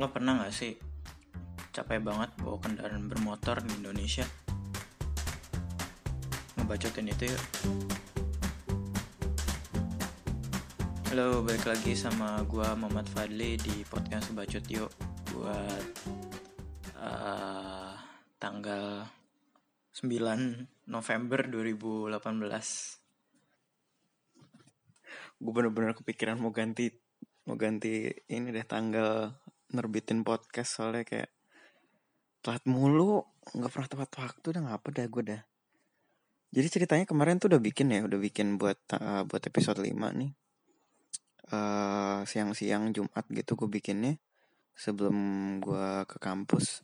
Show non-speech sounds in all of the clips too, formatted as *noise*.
Lo pernah gak sih capek banget bawa kendaraan bermotor di Indonesia? Ngebacotin itu yuk. Halo, balik lagi sama gua Muhammad Fadli di podcast Bacot Yuk buat uh, tanggal 9 November 2018. gue bener-bener kepikiran mau ganti mau ganti ini deh tanggal nerbitin podcast soalnya kayak telat mulu nggak pernah tepat waktu udah ngapa dah gue dah. Jadi ceritanya kemarin tuh udah bikin ya udah bikin buat uh, buat episode 5 nih. Uh, siang-siang Jumat gitu gue bikinnya sebelum gue ke kampus.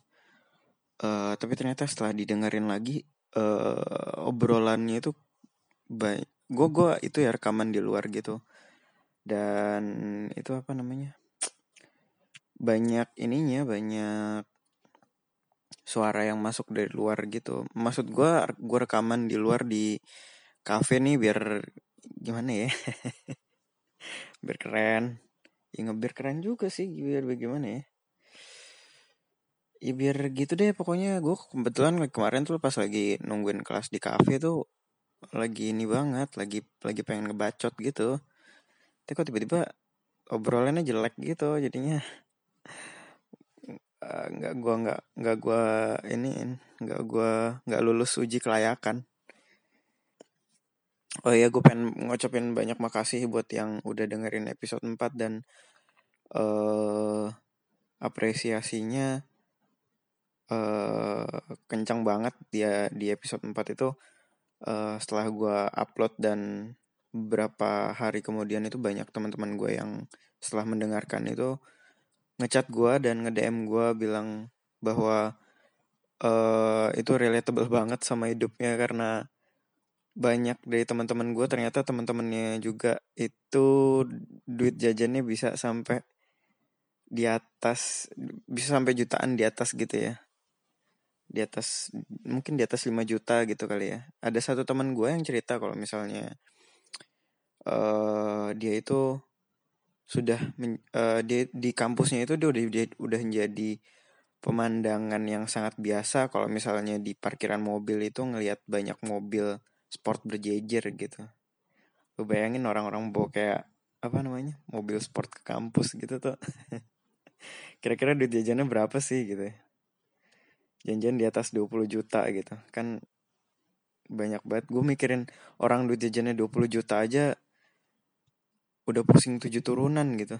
Uh, tapi ternyata setelah didengerin lagi uh, obrolannya itu gue gue itu ya rekaman di luar gitu. Dan itu apa namanya banyak ininya banyak suara yang masuk dari luar gitu. Maksud gue gue rekaman di luar di cafe nih biar gimana ya? *laughs* Biar keren. Ya ngebiar keren juga sih biar bagaimana ya? Ya biar gitu deh pokoknya. Gue kebetulan kemarin tuh pas lagi nungguin kelas di cafe tuh lagi ini banget lagi lagi pengen ngebacot gitu. Tapi kok tiba-tiba obrolannya jelek gitu jadinya nggak uh, gua nggak nggak gua ini nggak gua nggak lulus uji kelayakan. Oh iya gue pengen ngocopin banyak makasih buat yang udah dengerin episode 4 dan uh, apresiasinya uh, kencang banget dia di episode 4 itu. Uh, setelah gue upload dan beberapa hari kemudian itu banyak teman-teman gue yang setelah mendengarkan itu ngechat gue dan nge-DM gue bilang bahwa uh, itu relatable banget sama hidupnya karena banyak dari teman-teman gue ternyata teman-temannya juga itu duit jajannya bisa sampai di atas bisa sampai jutaan di atas gitu ya. Di atas mungkin di atas 5 juta gitu kali ya. Ada satu teman gue yang cerita kalau misalnya uh, dia itu sudah men, uh, di di kampusnya itu dia udah dia udah menjadi pemandangan yang sangat biasa. Kalau misalnya di parkiran mobil itu ngelihat banyak mobil sport berjejer gitu. Lu bayangin orang-orang bawa kayak apa namanya mobil sport ke kampus gitu tuh. *laughs* Kira-kira duit jajannya berapa sih gitu? Janjian di atas 20 juta gitu. Kan banyak banget. Gue mikirin orang duit jajannya 20 juta aja udah pusing tujuh turunan gitu.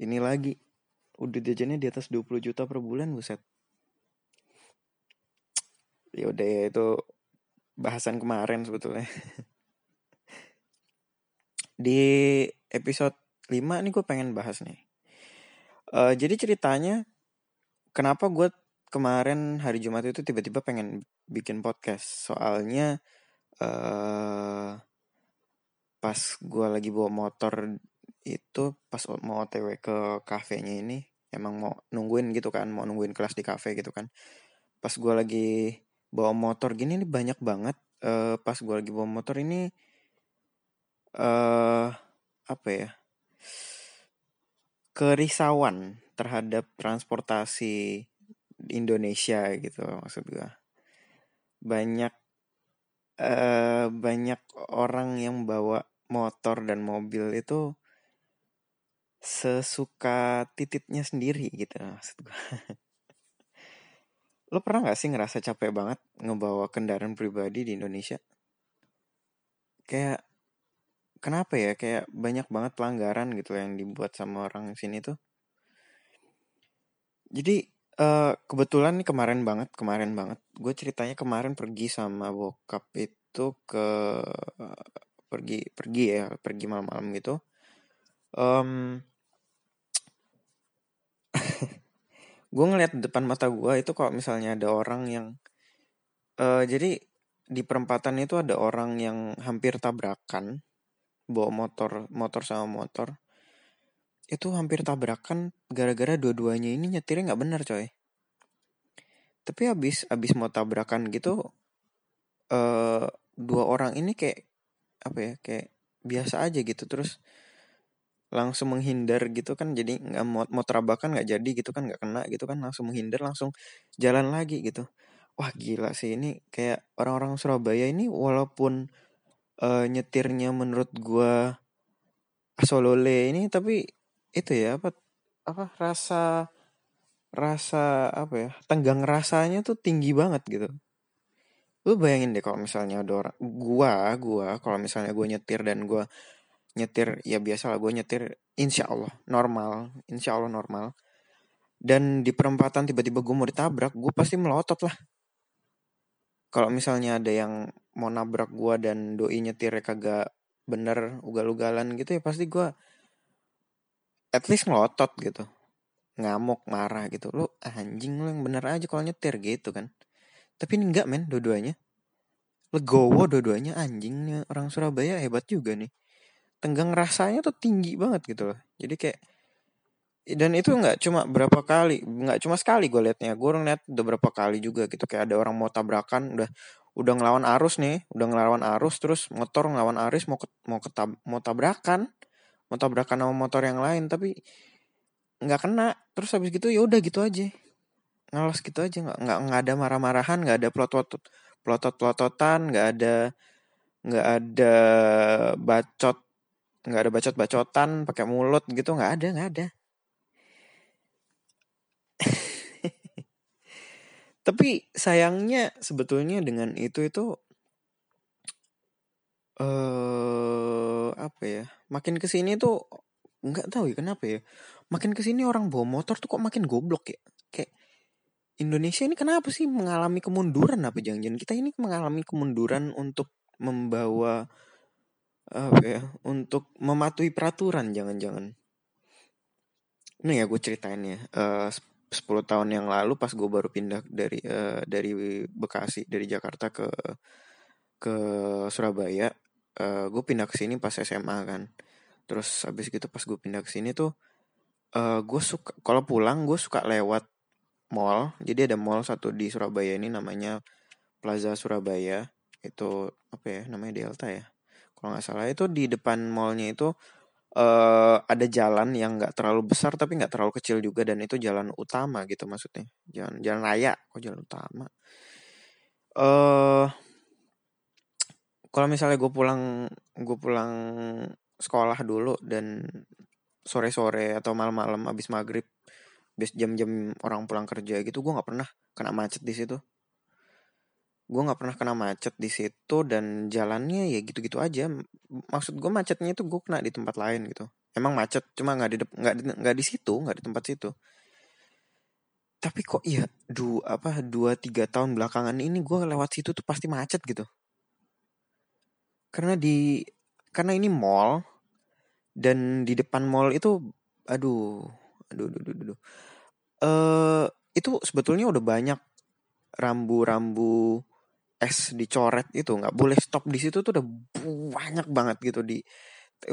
Ini lagi. Udah jajannya di atas 20 juta per bulan buset. Ya udah ya itu bahasan kemarin sebetulnya. *laughs* Di episode 5 nih gue pengen bahas nih. Uh, jadi ceritanya kenapa gue kemarin hari Jumat itu tiba-tiba pengen bikin podcast? Soalnya uh, pas gue lagi bawa motor itu pas mau otw ke kafenya ini emang mau nungguin gitu kan mau nungguin kelas di kafe gitu kan. Pas gue lagi bawa motor gini nih banyak banget uh, pas gue lagi bawa motor ini uh, apa ya kerisauan terhadap transportasi Indonesia gitu maksud gue banyak uh, banyak orang yang bawa motor dan mobil itu sesuka tititnya sendiri gitu maksud gue lo *laughs* pernah gak sih ngerasa capek banget ngebawa kendaraan pribadi di Indonesia? Kayak kenapa ya? Kayak banyak banget pelanggaran gitu yang dibuat sama orang sini tuh. Jadi uh, kebetulan nih kemarin banget kemarin banget. Gue ceritanya kemarin pergi sama bokap itu ke pergi pergi ya pergi malam-malam gitu. Um, *laughs* gue ngeliat depan mata gue itu kalau misalnya ada orang yang uh, jadi di perempatan itu ada orang yang hampir tabrakan bawa motor motor sama motor. Itu hampir tabrakan gara-gara dua-duanya ini nyetirnya nggak benar coy. Tapi abis abis mau tabrakan gitu uh, dua orang ini kayak apa ya kayak biasa aja gitu. Terus langsung menghindar gitu kan jadi nggak mau mau terabakan nggak jadi gitu kan nggak kena gitu kan langsung menghindar langsung jalan lagi gitu. Wah gila sih ini kayak orang-orang Surabaya ini walaupun uh, nyetirnya menurut gua asolole ini tapi itu ya apa apa rasa rasa apa ya tenggang rasanya tuh tinggi banget gitu lu bayangin deh kalau misalnya ada orang gua gua kalau misalnya gua nyetir dan gua nyetir ya biasa lah gue nyetir insya Allah normal insya Allah normal. Dan di perempatan tiba-tiba gue mau ditabrak gue pasti melotot lah. Kalau misalnya ada yang mau nabrak gue dan doi nyetir kagak bener ugal-ugalan gitu ya pasti gue at least melotot gitu. Ngamuk marah gitu. Lo anjing lo yang bener aja kalau nyetir gitu kan tapi ini enggak men dua-duanya. Legowo dua-duanya anjingnya orang Surabaya hebat juga nih. Tenggang rasanya tuh tinggi banget gitu loh. Jadi kayak dan itu nggak cuma berapa kali nggak cuma sekali gue liatnya. Gue ngeliat udah berapa kali juga gitu. Kayak ada orang mau tabrakan udah udah ngelawan arus nih. Udah ngelawan arus terus motor ngelawan arus mau ke, mau ketab, mau tabrakan. Mau tabrakan sama motor yang lain tapi nggak kena. Terus habis gitu ya udah gitu aja ngalas gitu aja nggak nggak nggak ada marah-marahan nggak ada pelotot pelotot pelototan nggak ada nggak ada bacot nggak ada bacot-bacotan pakai mulut gitu nggak ada nggak ada. *laughs* Tapi sayangnya sebetulnya dengan itu itu eh uh, apa ya makin ke sini tuh nggak tahu ya kenapa ya makin ke sini orang bawa motor tuh kok makin goblok ya Indonesia ini kenapa sih mengalami kemunduran? Apa jangan-jangan kita ini mengalami kemunduran untuk membawa apa ya untuk mematuhi peraturan jangan-jangan. Ini ya gue ceritain ya. Uh, 10 tahun yang lalu pas gue baru pindah dari uh, dari Bekasi dari Jakarta ke ke Surabaya uh, gue pindah ke sini pas SMA kan. Terus habis gitu pas gue pindah ke sini tuh uh, gue suka kalau pulang gue suka lewat mall. Jadi ada mall satu di Surabaya ini namanya Plaza Surabaya. Itu apa ya namanya Delta ya? Kalau nggak salah itu di depan mallnya itu uh, ada jalan yang nggak terlalu besar tapi nggak terlalu kecil juga dan itu jalan utama gitu maksudnya. Jalan jalan raya kok jalan utama. Eh uh, kalau misalnya gue pulang gue pulang sekolah dulu dan sore-sore atau malam-malam abis maghrib abis jam-jam orang pulang kerja gitu gue nggak pernah kena macet di situ. Gue nggak pernah kena macet di situ dan jalannya ya gitu-gitu aja. Maksud gue macetnya itu gue kena di tempat lain gitu. Emang macet cuma nggak di nggak di nggak di situ nggak di tempat situ. Tapi kok ya du apa dua tiga tahun belakangan ini gue lewat situ tuh pasti macet gitu. Karena di karena ini mall dan di depan mall itu aduh aduh aduh aduh, aduh. Uh, itu sebetulnya udah banyak rambu-rambu es dicoret itu. Nggak boleh stop di situ tuh udah banyak banget gitu. Di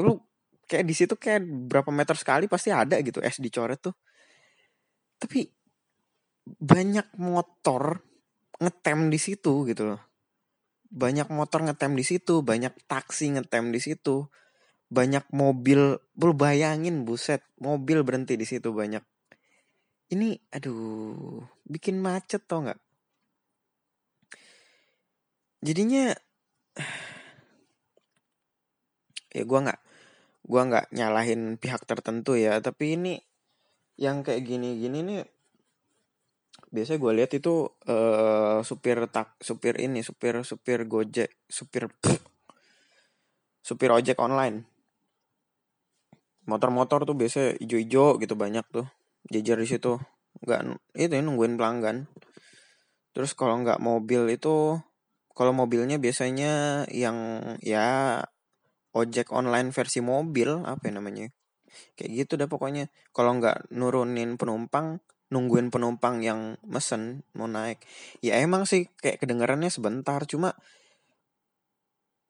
lu kayak di situ kayak berapa meter sekali pasti ada gitu es dicoret tuh. Tapi banyak motor ngetem di situ gitu loh. Banyak motor ngetem di situ banyak taksi ngetem di situ banyak mobil lu bayangin buset mobil berhenti di situ banyak. Ini aduh bikin macet tau nggak? Jadinya *sighs* ya gue nggak gue nggak nyalahin pihak tertentu ya tapi ini yang kayak gini-gini nih biasa gue lihat itu uh, supir tak supir ini supir supir gojek supir *sniffs* supir ojek online motor-motor tuh biasa ijo-ijo gitu banyak tuh. Jajar di situ. Nggak itu ya, nungguin pelanggan. Terus kalau nggak mobil itu kalau mobilnya biasanya yang ya ojek online versi mobil apa ya namanya? Kayak gitu dah pokoknya. Kalau nggak nurunin penumpang nungguin penumpang yang mesen mau naik. Ya emang sih kayak kedengarannya sebentar. Cuma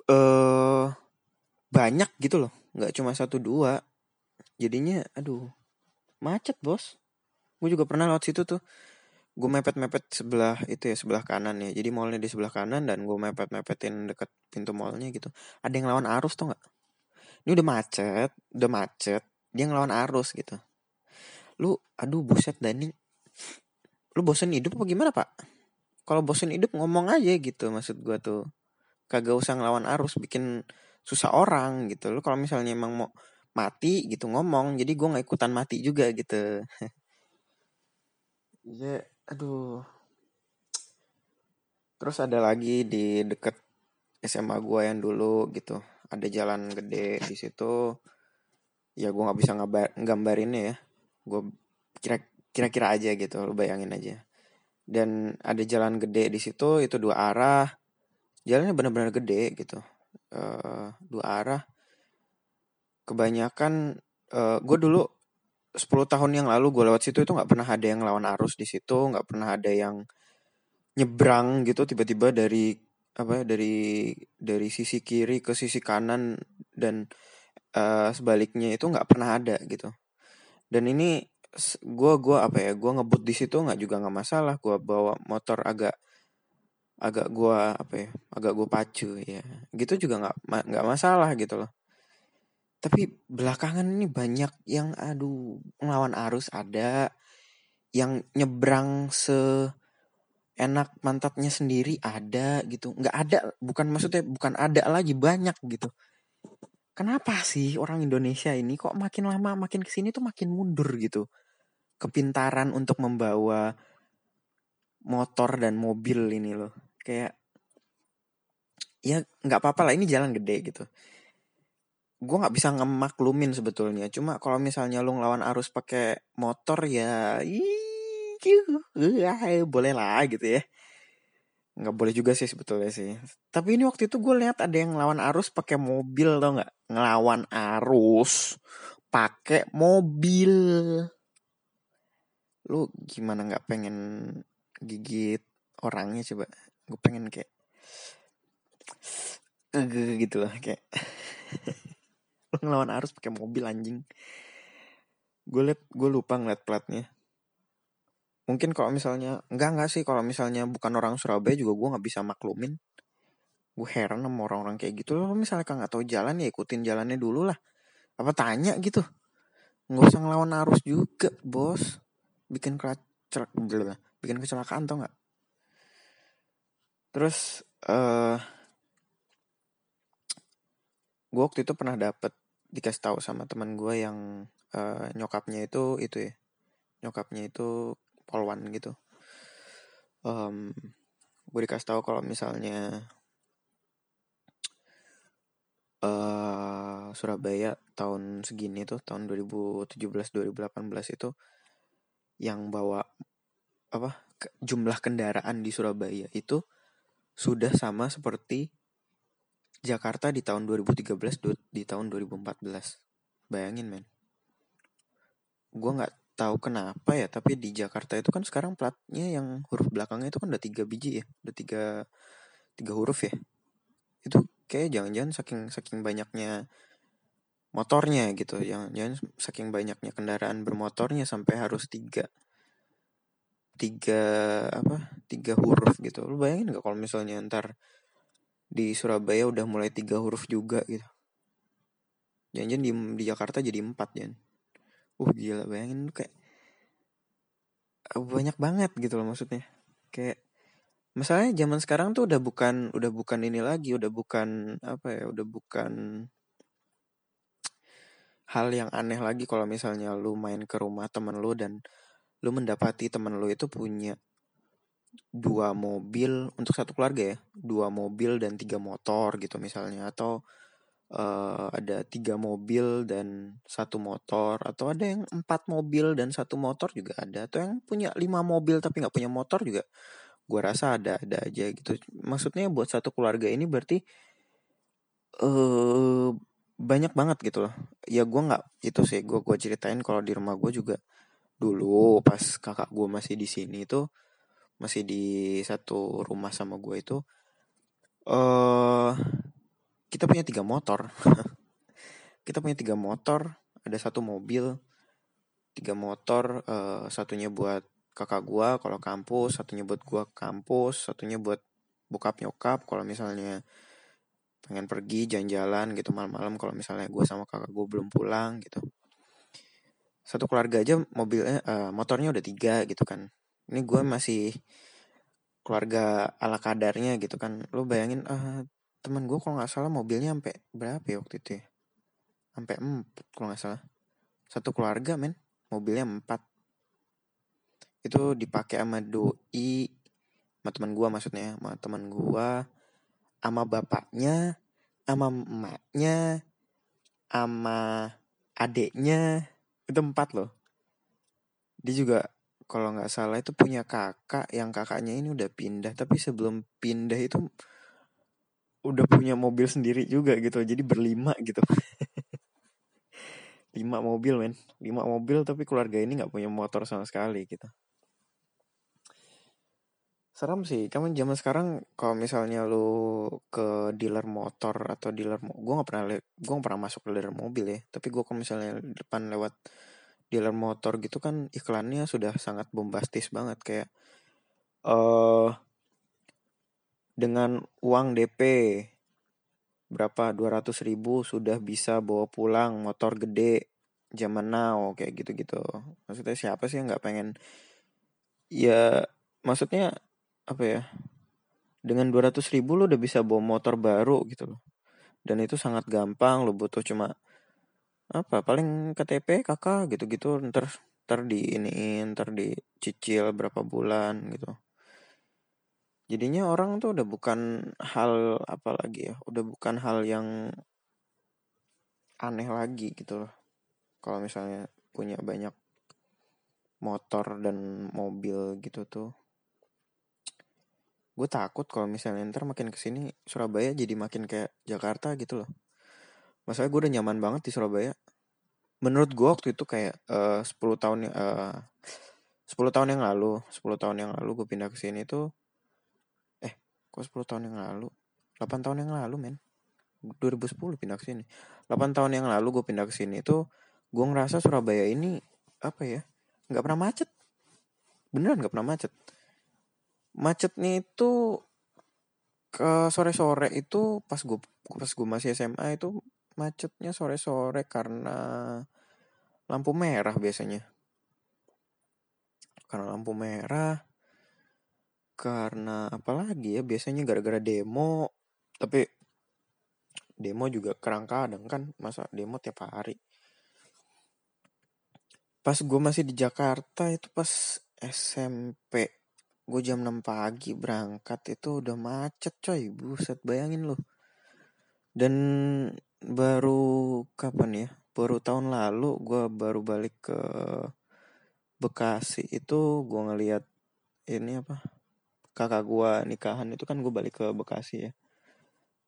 eh uh, banyak gitu loh. Nggak cuma satu dua jadinya aduh macet bos. Gue juga pernah lewat situ tuh. Gue mepet-mepet sebelah itu ya sebelah kanan ya. Jadi mallnya di sebelah kanan dan gue mepet-mepetin deket pintu mallnya gitu. Ada yang lawan arus tuh nggak? Ini udah macet udah macet dia ngelawan arus gitu. Lu aduh buset Dani. Lu bosen hidup apa gimana pak? Kalau bosen hidup ngomong aja gitu maksud gua tuh. Kagak usah ngelawan arus bikin susah orang gitu. Lu kalau misalnya emang mau mati gitu ngomong jadi gua nggak ikutan mati juga gitu. Ya aduh. Terus ada lagi di deket SMA gua yang dulu gitu. Ada jalan gede di situ. Ya gua nggak bisa ngabar nggambarinnya ya. Gue kira kira-kira aja gitu lu bayangin aja. Dan ada jalan gede di situ itu dua arah. Jalannya benar-benar gede gitu. Uh, dua arah kebanyakan uh, gue dulu 10 tahun yang lalu gue lewat situ itu nggak pernah ada yang lawan arus di situ nggak pernah ada yang nyebrang gitu tiba-tiba dari apa dari dari sisi kiri ke sisi kanan dan uh, sebaliknya itu nggak pernah ada gitu. Dan ini gue gua apa ya gue ngebut di situ nggak juga nggak masalah gue bawa motor agak agak gue apa ya agak gue pacu ya. Gitu juga nggak nggak masalah gitu loh tapi belakangan ini banyak yang aduh ngelawan arus. Ada yang nyebrang se enak mantatnya sendiri ada gitu. Nggak ada bukan maksudnya bukan ada lagi banyak gitu. Kenapa sih orang Indonesia ini kok makin lama makin ke sini tuh makin mundur gitu? Kepintaran untuk membawa motor dan mobil ini loh. Kayak ya nggak apa-apa lah ini jalan gede gitu gue nggak bisa ngemaklumin sebetulnya. Cuma kalau misalnya lu ngelawan arus pakai motor ya boleh lah gitu ya nggak boleh juga sih sebetulnya sih tapi ini waktu itu gue lihat ada yang ngelawan arus pakai mobil tau nggak? Ngelawan arus pakai mobil. Lu gimana nggak pengen gigit orangnya coba? Gue pengen kayak gitu loh kayak *laughs* lu *laughs* ngelawan arus pakai mobil anjing. Gue liat gue lupa ngeliat platnya. Mungkin kalau misalnya enggak enggak sih. Kalau misalnya bukan orang Surabaya juga gue nggak bisa maklumin. Gue heran sama orang-orang kayak gitu. Loh misalnya kan nggak tahu jalan ya ikutin jalannya dulu lah. Apa tanya gitu. Nggak usah ngelawan arus juga bos. Bikin kecelak bikin kecelakaan tau nggak? Terus uh, gue waktu itu pernah dapet dikasih tahu sama teman gue yang uh, nyokapnya itu itu ya. Nyokapnya itu polwan gitu. Um, gue dikasih tahu kalau misalnya uh, Surabaya tahun segini tuh tahun 2017 2018 itu yang bawa apa jumlah kendaraan di Surabaya itu sudah sama seperti Jakarta di tahun 2013 di tahun 2014 bayangin men. Gue nggak tahu kenapa ya tapi di Jakarta itu kan sekarang platnya yang huruf belakangnya itu kan udah tiga biji ya udah tiga tiga huruf ya. Itu kayak jangan-jangan saking saking banyaknya motornya gitu jangan-jangan saking banyaknya kendaraan bermotornya sampai harus tiga tiga apa tiga huruf gitu. Lu bayangin nggak kalau misalnya ntar di Surabaya udah mulai tiga huruf juga gitu. Jangan-jangan di, di Jakarta jadi empat jangan uh gila bayangin kayak banyak banget gitu loh maksudnya. Kayak masalahnya zaman sekarang tuh udah bukan udah bukan ini lagi udah bukan apa ya udah bukan hal yang aneh lagi kalau misalnya lu main ke rumah temen lu dan lu mendapati temen lu itu punya dua mobil untuk satu keluarga ya. Dua mobil dan tiga motor gitu misalnya. Atau uh, ada tiga mobil dan satu motor. Atau ada yang empat mobil dan satu motor juga ada. Atau yang punya lima mobil tapi nggak punya motor juga gue rasa ada ada aja gitu. Maksudnya buat satu keluarga ini berarti uh, banyak banget gitu loh. Ya gue nggak itu sih gue gue ceritain kalau di rumah gue juga dulu pas kakak gue masih di sini itu masih di satu rumah sama gue itu eh uh, kita punya tiga motor. *laughs* Kita punya tiga motor ada satu mobil tiga motor uh, satunya buat kakak gua kalau kampus satunya buat gua kampus satunya buat bokap nyokap kalau misalnya pengen pergi jalan-jalan gitu malam-malam kalau misalnya gua sama kakak gua belum pulang gitu. Satu keluarga aja mobilnya uh, motornya udah tiga gitu kan ini gue masih keluarga ala kadarnya gitu kan. Lu bayangin uh, teman gue kalau nggak salah mobilnya sampai berapa ya waktu itu ya? Sampai empat kalau nggak salah. Satu keluarga men. Mobilnya empat. Itu dipakai sama doi sama teman gue maksudnya sama teman gue sama bapaknya sama emaknya sama adeknya. Itu empat loh. Dia juga kalau nggak salah itu punya kakak yang kakaknya ini udah pindah tapi sebelum pindah itu udah punya mobil sendiri juga gitu jadi berlima gitu. *laughs* Lima mobil men. Lima mobil tapi keluarga ini nggak punya motor sama sekali gitu. Serem sih kamu zaman sekarang kalau misalnya lu ke dealer motor atau dealer gue nggak pernah gue nggak pernah masuk ke dealer mobil ya. Tapi gue kalau misalnya depan lewat dealer motor gitu kan iklannya sudah sangat bombastis banget kayak uh, dengan uang DP berapa 200 ribu sudah bisa bawa pulang motor gede zaman now kayak gitu-gitu. Maksudnya siapa sih yang nggak pengen? Ya maksudnya apa ya dengan 200 ribu lo udah bisa bawa motor baru gitu loh. Dan itu sangat gampang lo butuh cuma apa paling KTP kakak gitu-gitu ntar ntar di ini ntar dicicil berapa bulan gitu. Jadinya orang tuh udah bukan hal apa lagi ya udah bukan hal yang aneh lagi gitu loh. Kalau misalnya punya banyak motor dan mobil gitu tuh gue takut kalau misalnya ntar makin ke sini Surabaya jadi makin kayak Jakarta gitu loh masalah gue udah nyaman banget di Surabaya. Menurut gue waktu itu kayak uh, 10 tahun uh, 10 tahun yang lalu 10 tahun yang lalu gue pindah ke sini tuh eh kok 10 tahun yang lalu? 8 tahun yang lalu men. 2010 pindah ke sini. 8 tahun yang lalu gue pindah ke sini tuh gue ngerasa Surabaya ini apa ya nggak pernah macet. Beneran nggak pernah macet. Macetnya itu ke sore-sore itu pas gue pas gue masih SMA itu macetnya sore-sore karena lampu merah biasanya. Karena lampu merah karena apalagi ya biasanya gara-gara demo. Tapi demo juga kerang kadang kan masa demo tiap hari. Pas gue masih di Jakarta itu pas SMP gue jam 6 pagi berangkat itu udah macet coy. Buset bayangin loh dan baru kapan ya? Baru tahun lalu gue baru balik ke Bekasi. Itu gue ngeliat ini apa? Kakak gue nikahan. Itu kan gue balik ke Bekasi ya.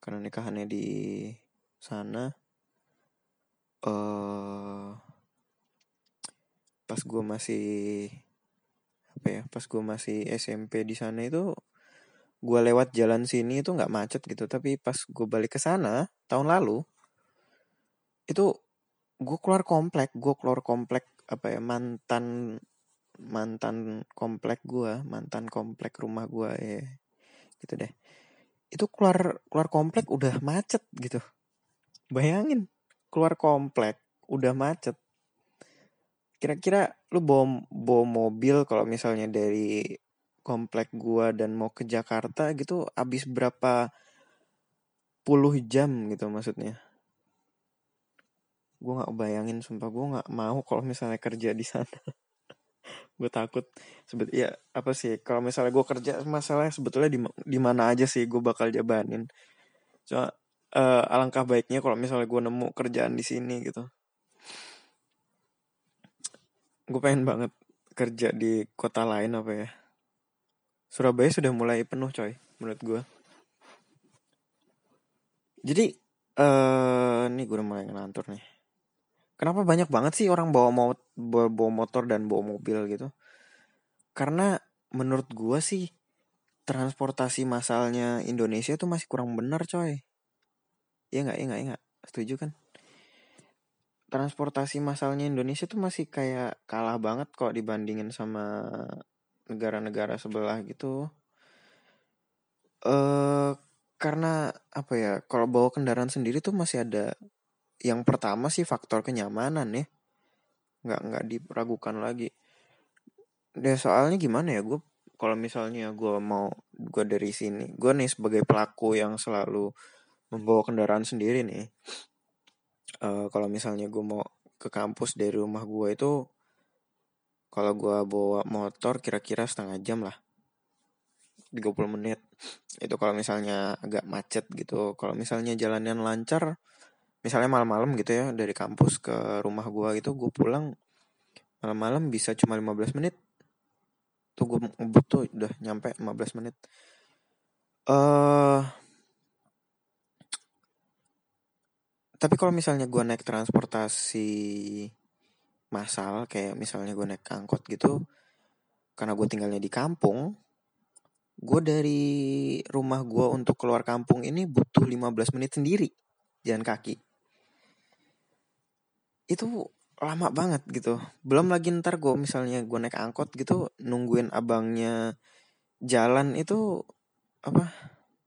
Karena nikahannya di sana. Uh, pas gue masih apa ya? Pas gue masih SMP di sana itu gue lewat jalan sini itu nggak macet gitu. Tapi pas gue balik ke sana tahun lalu itu gue keluar komplek gue keluar komplek apa ya mantan mantan komplek gue mantan komplek rumah gue ya gitu deh. Itu keluar keluar komplek udah macet gitu. Bayangin keluar komplek udah macet. Kira-kira lu bawa bawa mobil kalau misalnya dari komplek gua dan mau ke Jakarta gitu habis berapa puluh jam gitu maksudnya. Gue nggak bayangin sumpah. Gue nggak mau kalau misalnya kerja di sana. *laughs* gue takut. Sebet ya apa sih kalau misalnya gue kerja masalah sebetulnya di di mana aja sih gue bakal jabanin. Cuma uh, alangkah baiknya kalau misalnya gue nemu kerjaan di sini gitu. Gue pengen banget kerja di kota lain apa ya. Surabaya sudah mulai penuh coy menurut gue jadi eh uh, nih gue udah mulai ngelantur nih kenapa banyak banget sih orang bawa mo bawa motor dan bawa mobil gitu karena menurut gue sih transportasi masalnya Indonesia tuh masih kurang benar coy Iya nggak, iya nggak, iya nggak. Setuju kan? transportasi masalnya Indonesia tuh masih kayak kalah banget kok dibandingin sama negara-negara sebelah gitu. Eh uh, karena apa ya? Kalau bawa kendaraan sendiri tuh masih ada yang pertama sih faktor kenyamanan ya. nggak nggak diragukan lagi. Deh soalnya gimana ya gue kalau misalnya gue mau gue dari sini gue nih sebagai pelaku yang selalu membawa kendaraan sendiri nih uh, kalau misalnya gue mau ke kampus dari rumah gue itu kalau gue bawa motor kira-kira setengah jam lah. 30 menit. Itu kalau misalnya agak macet gitu. Kalau misalnya jalannya lancar misalnya malam-malam gitu ya dari kampus ke rumah gue itu gue pulang malam-malam bisa cuma 15 menit. Tuh gue ngebut tuh udah nyampe 15 menit. Uh, tapi kalau misalnya gue naik transportasi massal kayak misalnya gue naik angkot gitu karena gue tinggalnya di kampung gue dari rumah gue untuk keluar kampung ini butuh 15 menit sendiri jalan kaki itu lama banget gitu. Belum lagi ntar gue misalnya gue naik angkot gitu nungguin abangnya jalan itu apa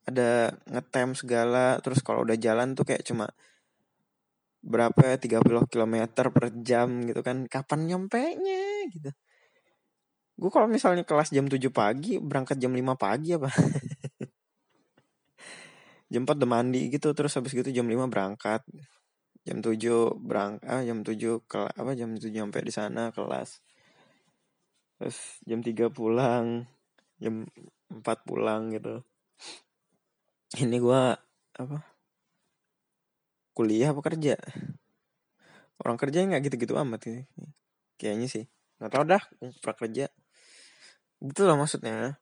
ada ngetem segala. Terus kalau udah jalan tuh kayak cuma berapa ya 30 km per jam gitu kan. Kapan nyampe nya gitu. Gue kalau misalnya kelas jam 7 pagi berangkat jam 5 pagi apa? *laughs* Jam 4 udah mandi gitu terus habis gitu jam 5 berangkat jam 7 berangkat ah, jam 7 ke apa jam 7 nyampe di sana kelas. Terus jam 3 pulang jam 4 pulang gitu. Ini gua apa kuliah apa kerja? Orang kerja nggak gitu-gitu amat sih. Kayaknya sih. Nggak tau dah kerja. Gitu lah maksudnya.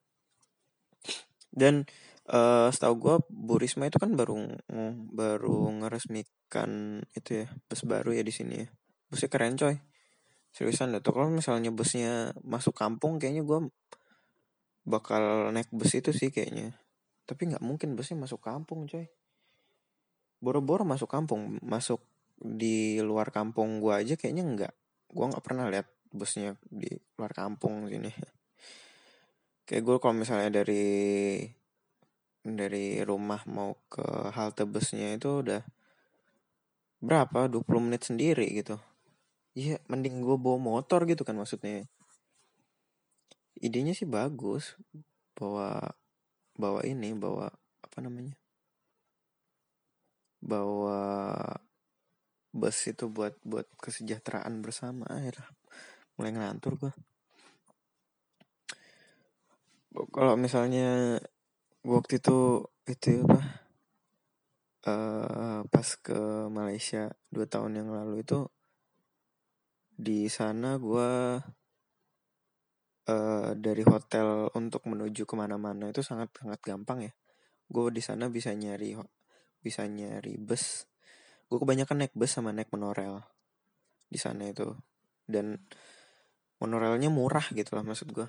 Dan uh, setahu gue Bu Risma itu kan baru baru ngeresmikan itu ya bus baru ya di sini ya. Busnya keren coy. Seriusan tuh kalau misalnya busnya masuk kampung kayaknya gue bakal naik bus itu sih kayaknya. Tapi nggak mungkin busnya masuk kampung coy. Boro-boro masuk kampung masuk di luar kampung gue aja kayaknya nggak. Gue nggak pernah lihat busnya di luar kampung sini. Kayak gue kalau misalnya dari dari rumah mau ke halte busnya itu udah berapa 20 menit sendiri gitu. Iya mending gue bawa motor gitu kan maksudnya. Idenya sih bagus bawa bawa ini bawa apa namanya? Bawa bus itu buat buat kesejahteraan bersama akhirnya mulai ngelantur gue kalau misalnya waktu itu itu apa uh, pas ke Malaysia dua tahun yang lalu itu di sana gue uh, dari hotel untuk menuju ke mana-mana itu sangat sangat gampang ya. Gue di sana bisa nyari bisa nyari bus. Gue kebanyakan naik bus sama naik monorail di sana itu. Dan monorelnya murah gitu lah maksud gue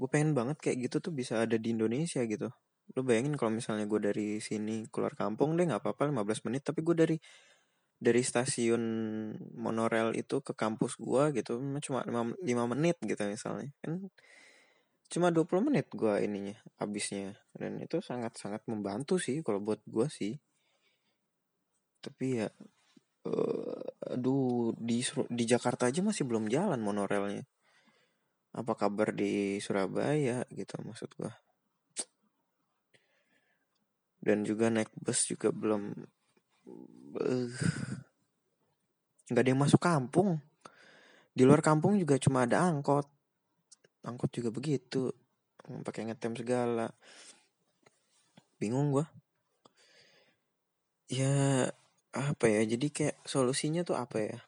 gue pengen banget kayak gitu tuh bisa ada di Indonesia gitu lo bayangin kalau misalnya gue dari sini keluar kampung deh nggak apa-apa 15 menit. Tapi gue dari dari stasiun monorail itu ke kampus gue gitu cuma 5, 5 menit gitu misalnya. Kan cuma 20 menit gue ininya habisnya. Dan itu sangat-sangat membantu sih kalau buat gue sih. Tapi ya uh, aduh di di Jakarta aja masih belum jalan monorailnya. Apa kabar di Surabaya gitu maksud gua dan juga naik bus juga belum uh, nggak ada yang masuk kampung. Di luar kampung juga cuma ada angkot. Angkot juga begitu. Pakai ngetem segala. Bingung gua. Ya apa ya? Jadi kayak solusinya tuh apa ya?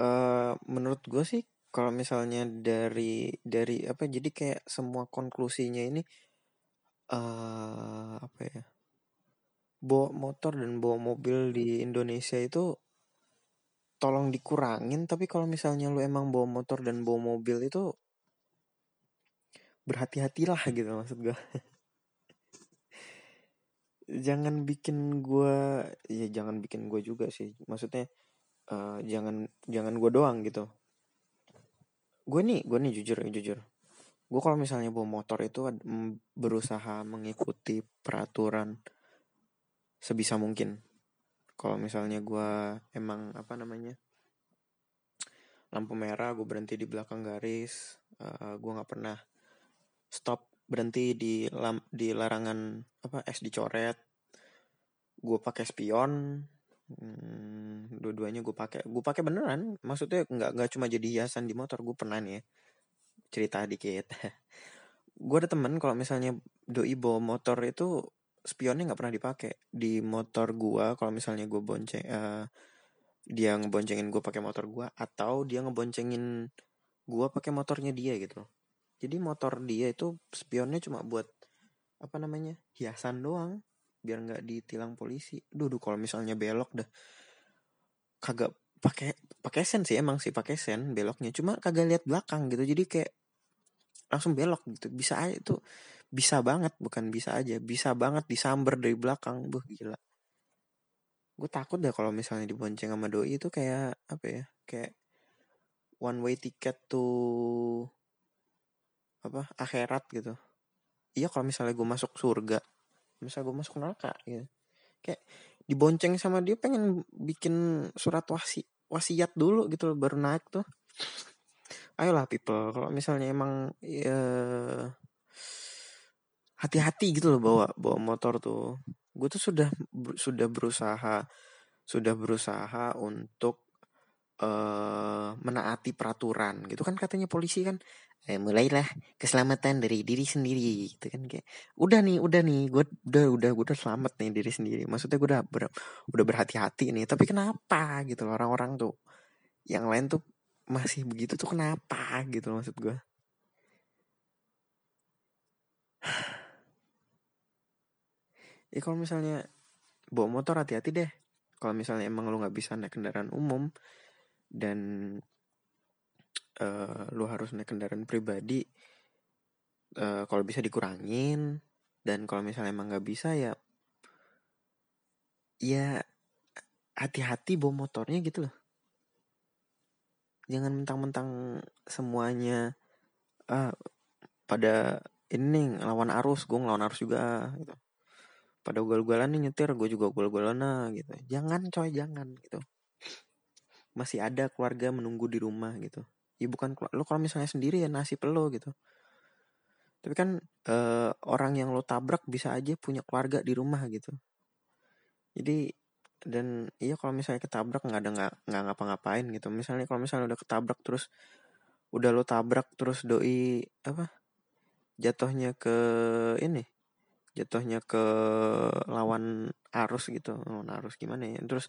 Uh, menurut gue sih kalau misalnya dari dari apa jadi kayak semua konklusinya ini uh, apa ya bawa motor dan bawa mobil di Indonesia itu tolong dikurangin. Tapi kalau misalnya lu emang bawa motor dan bawa mobil itu berhati-hatilah gitu maksud gue *laughs* jangan bikin gue ya jangan bikin gue juga sih. Maksudnya uh, jangan jangan gue doang gitu. Gue nih gue nih jujur jujur gue kalau misalnya bawa motor itu berusaha mengikuti peraturan sebisa mungkin. Kalau misalnya gue emang apa namanya lampu merah gue berhenti di belakang garis uh, gue nggak pernah stop berhenti di lam, di larangan apa es dicoret. Gue pakai spion hmm, dua-duanya gue pakai. Gue pakai beneran maksudnya nggak nggak cuma jadi hiasan di motor gue pernah nih ya cerita dikit. *laughs* Gue ada temen kalau misalnya doi bawa motor itu spionnya nggak pernah dipakai di motor gue kalau misalnya gue bonceng uh, dia ngeboncengin gue pakai motor gue atau dia ngeboncengin gue pakai motornya dia gitu jadi motor dia itu spionnya cuma buat apa namanya hiasan doang biar nggak ditilang polisi. Duh kalau misalnya belok dah. Kagak pakai pakai sen sih emang sih pakai sen beloknya. Cuma kagak lihat belakang gitu. Jadi kayak langsung belok gitu. Bisa aja itu bisa banget bukan bisa aja bisa banget disamber dari belakang. Buh gila. Gue takut deh kalau misalnya dibonceng sama doi itu kayak apa ya kayak one way ticket to apa akhirat gitu. Iya kalau misalnya gue masuk surga misalnya gue masuk neraka gitu kayak dibonceng sama dia pengen bikin surat wasi wasiat dulu gitu loh, baru naik tuh ayolah people. Kalau misalnya emang ya hati-hati gitu loh bawa bawa motor tuh. Gue tuh sudah sudah berusaha sudah berusaha untuk uh, menaati peraturan gitu kan katanya polisi kan. Eh, mulailah keselamatan dari diri sendiri gitu kan. Kayak udah nih udah nih gue udah udah gue udah selamat nih diri sendiri. Maksudnya gue udah ber, udah berhati-hati nih. Tapi kenapa gitu loh orang-orang tuh? Yang lain tuh masih begitu tuh kenapa gitu maksud gue *sighs* ya kalau misalnya bawa motor hati-hati deh. Kalau misalnya emang lu nggak bisa naik kendaraan umum dan uh, lu harus naik kendaraan pribadi uh, kalau bisa dikurangin. Dan kalau misalnya emang nggak bisa ya ya hati-hati bawa motornya gitu loh jangan mentang-mentang semuanya uh, pada ini lawan arus. Gue ngelawan arus juga gitu. Pada ugal-ugalan nih nyetir gue juga ugal-ugalan nah gitu. Jangan coy jangan gitu. Masih ada keluarga menunggu di rumah gitu. Ya bukan lo kalau misalnya sendiri ya nasib lo gitu. Tapi kan uh, orang yang lo tabrak bisa aja punya keluarga di rumah gitu. Jadi dan iya kalau misalnya ketabrak nggak ada nggak nggak ngapa-ngapain gitu. Misalnya kalau misalnya udah ketabrak terus udah lo tabrak terus doi apa jatuhnya ke ini jatuhnya ke lawan arus gitu lawan arus gimana ya terus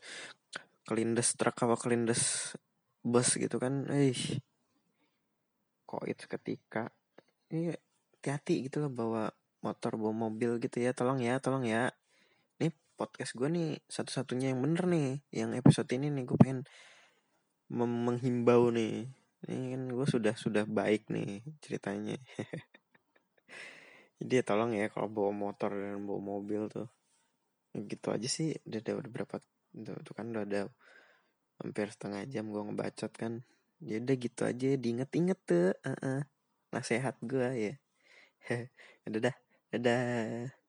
kelindes truk apa kelindes bus gitu kan eh kok itu ketika ini hati-hati gitu loh bawa motor bawa mobil gitu ya tolong ya tolong ya podcast gue nih satu-satunya yang bener nih yang episode ini nih gue pengen menghimbau nih ini kan gue sudah sudah baik nih ceritanya *laughs* Jadi ya tolong ya kalau bawa motor dan bawa mobil tuh. Gitu aja sih udah ada udah berapa tuh, kan udah ada hampir setengah jam gue ngebacot kan. Ya udah gitu aja diinget-inget tuh. Uh -uh. Nasehat gue ya. *laughs* udah dah. Dadah.